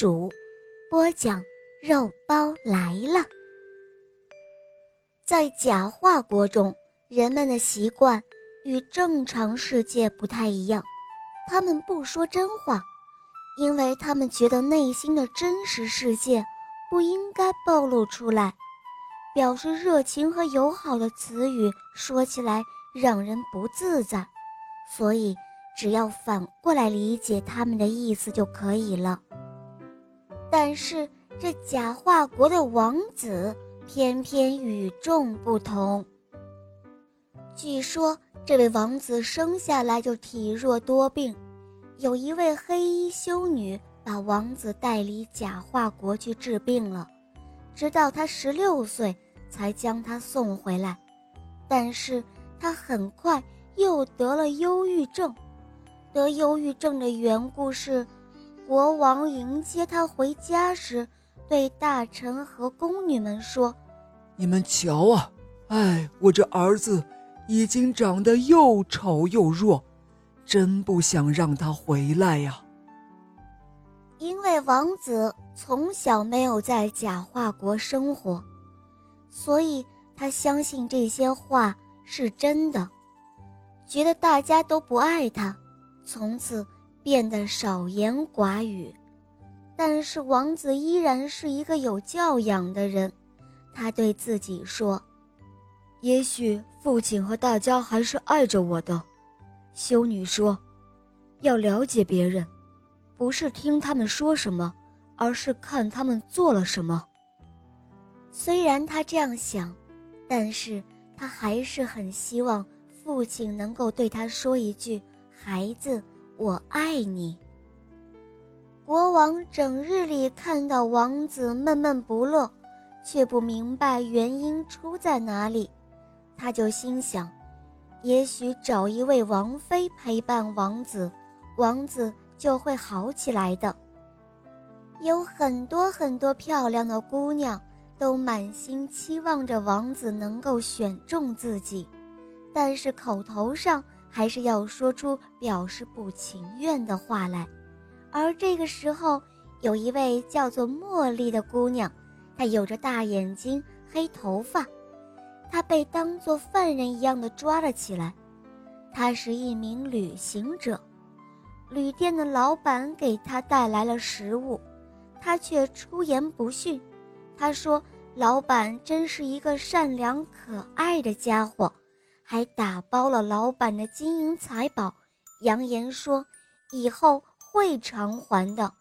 主，播讲肉包来了。在假话国中，人们的习惯与正常世界不太一样，他们不说真话，因为他们觉得内心的真实世界不应该暴露出来。表示热情和友好的词语说起来让人不自在，所以。只要反过来理解他们的意思就可以了。但是这假话国的王子偏偏与众不同。据说这位王子生下来就体弱多病，有一位黑衣修女把王子带离假话国去治病了，直到他十六岁才将他送回来。但是他很快又得了忧郁症。得忧郁症的缘故是，国王迎接他回家时，对大臣和宫女们说：“你们瞧啊，哎，我这儿子已经长得又丑又弱，真不想让他回来呀。”因为王子从小没有在假话国生活，所以他相信这些话是真的，觉得大家都不爱他。从此变得少言寡语，但是王子依然是一个有教养的人。他对自己说：“也许父亲和大家还是爱着我的。”修女说：“要了解别人，不是听他们说什么，而是看他们做了什么。”虽然他这样想，但是他还是很希望父亲能够对他说一句。孩子，我爱你。国王整日里看到王子闷闷不乐，却不明白原因出在哪里，他就心想，也许找一位王妃陪伴王子，王子就会好起来的。有很多很多漂亮的姑娘都满心期望着王子能够选中自己，但是口头上。还是要说出表示不情愿的话来，而这个时候，有一位叫做茉莉的姑娘，她有着大眼睛、黑头发，她被当作犯人一样的抓了起来。她是一名旅行者，旅店的老板给她带来了食物，她却出言不逊。她说：“老板真是一个善良可爱的家伙。”还打包了老板的金银财宝，扬言说以后会偿还的。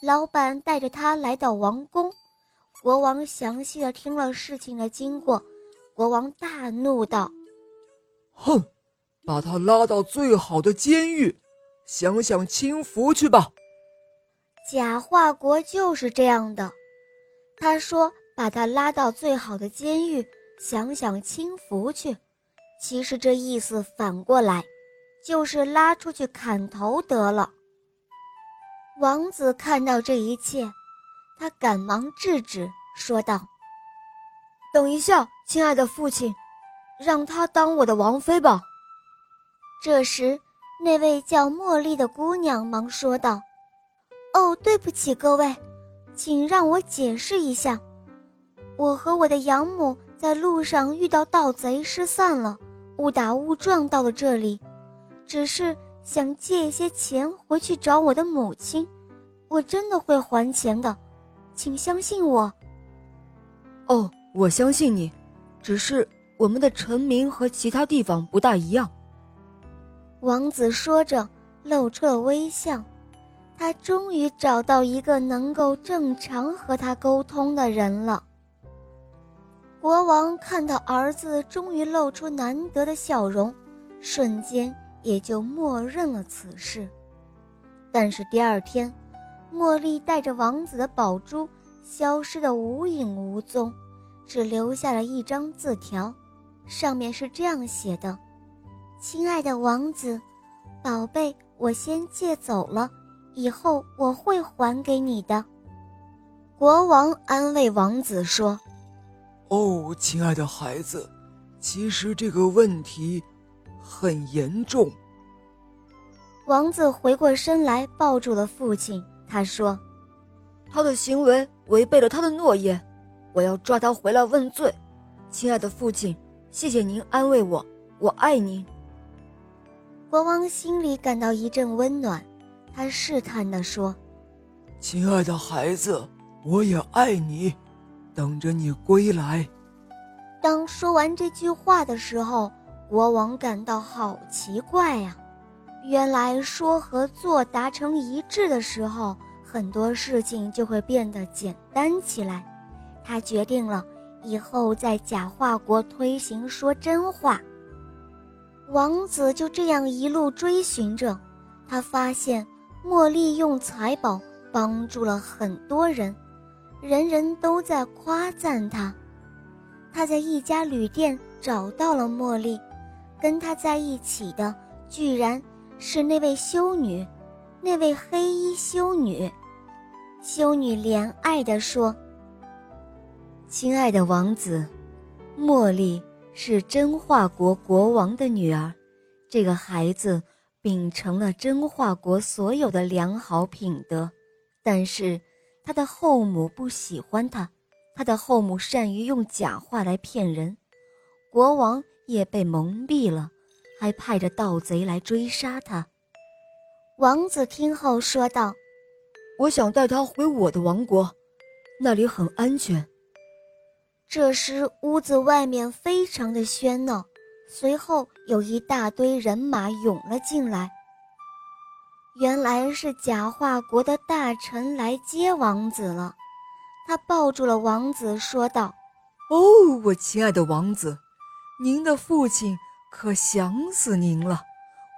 老板带着他来到王宫，国王详细的听了事情的经过，国王大怒道：“哼，把他拉到最好的监狱，享享清福去吧。”假话国就是这样的，他说把他拉到最好的监狱，享享清福去。其实这意思反过来，就是拉出去砍头得了。王子看到这一切，他赶忙制止，说道：“等一下，亲爱的父亲，让他当我的王妃吧。”这时，那位叫茉莉的姑娘忙说道：“哦，对不起各位，请让我解释一下，我和我的养母在路上遇到盗贼，失散了。”误打误撞到了这里，只是想借一些钱回去找我的母亲。我真的会还钱的，请相信我。哦，我相信你，只是我们的臣民和其他地方不大一样。王子说着，露出了微笑。他终于找到一个能够正常和他沟通的人了。国王看到儿子终于露出难得的笑容，瞬间也就默认了此事。但是第二天，茉莉带着王子的宝珠消失得无影无踪，只留下了一张字条，上面是这样写的：“亲爱的王子，宝贝，我先借走了，以后我会还给你的。”国王安慰王子说：“哦，亲爱的孩子，其实这个问题很严重。”王子回过身来，抱住了父亲。他说：“他的行为违背了他的诺言，我要抓他回来问罪。”亲爱的父亲，谢谢您安慰我，我爱您。国王心里感到一阵温暖，他试探地说：“亲爱的孩子，我也爱你，等着你归来。”当说完这句话的时候，国王感到好奇怪呀。原来说和做达成一致的时候，很多事情就会变得简单起来。他决定了以后在假话国推行说真话。王子就这样一路追寻着，他发现茉莉用财宝帮助了很多人，人人都在夸赞他。他在一家旅店找到了茉莉，跟他在一起的居然。是那位修女，那位黑衣修女。修女怜爱地说：“亲爱的王子，茉莉是真化国国王的女儿。这个孩子秉承了真化国所有的良好品德，但是他的后母不喜欢他，他的后母善于用假话来骗人，国王也被蒙蔽了。”还派着盗贼来追杀他。王子听后说道：“我想带他回我的王国，那里很安全。”这时，屋子外面非常的喧闹，随后有一大堆人马涌了进来。原来是假话国的大臣来接王子了。他抱住了王子，说道：“哦，我亲爱的王子，您的父亲。”可想死您了，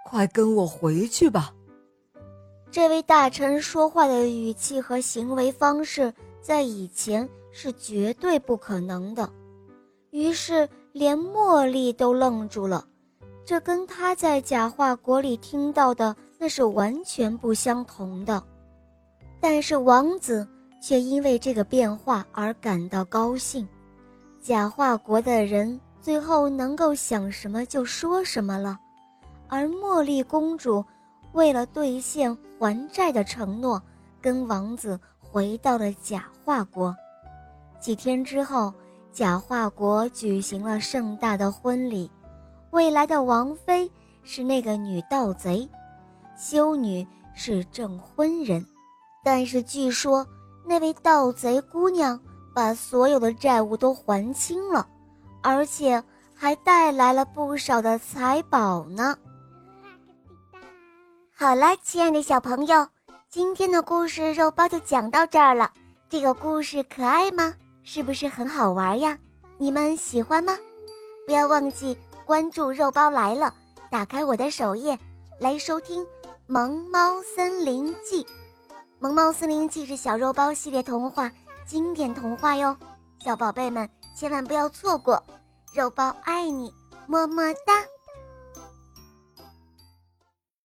快跟我回去吧。这位大臣说话的语气和行为方式，在以前是绝对不可能的。于是，连茉莉都愣住了，这跟他在假话国里听到的那是完全不相同的。但是，王子却因为这个变化而感到高兴。假话国的人。最后能够想什么就说什么了，而茉莉公主为了兑现还债的承诺，跟王子回到了假话国。几天之后，假话国举行了盛大的婚礼，未来的王妃是那个女盗贼，修女是证婚人，但是据说那位盗贼姑娘把所有的债务都还清了。而且还带来了不少的财宝呢。好了，亲爱的小朋友，今天的故事肉包就讲到这儿了。这个故事可爱吗？是不是很好玩呀？你们喜欢吗？不要忘记关注“肉包来了”，打开我的首页来收听《萌猫森林记》。《萌猫森林记》是小肉包系列童话经典童话哟，小宝贝们。千万不要错过，肉包爱你，么么哒。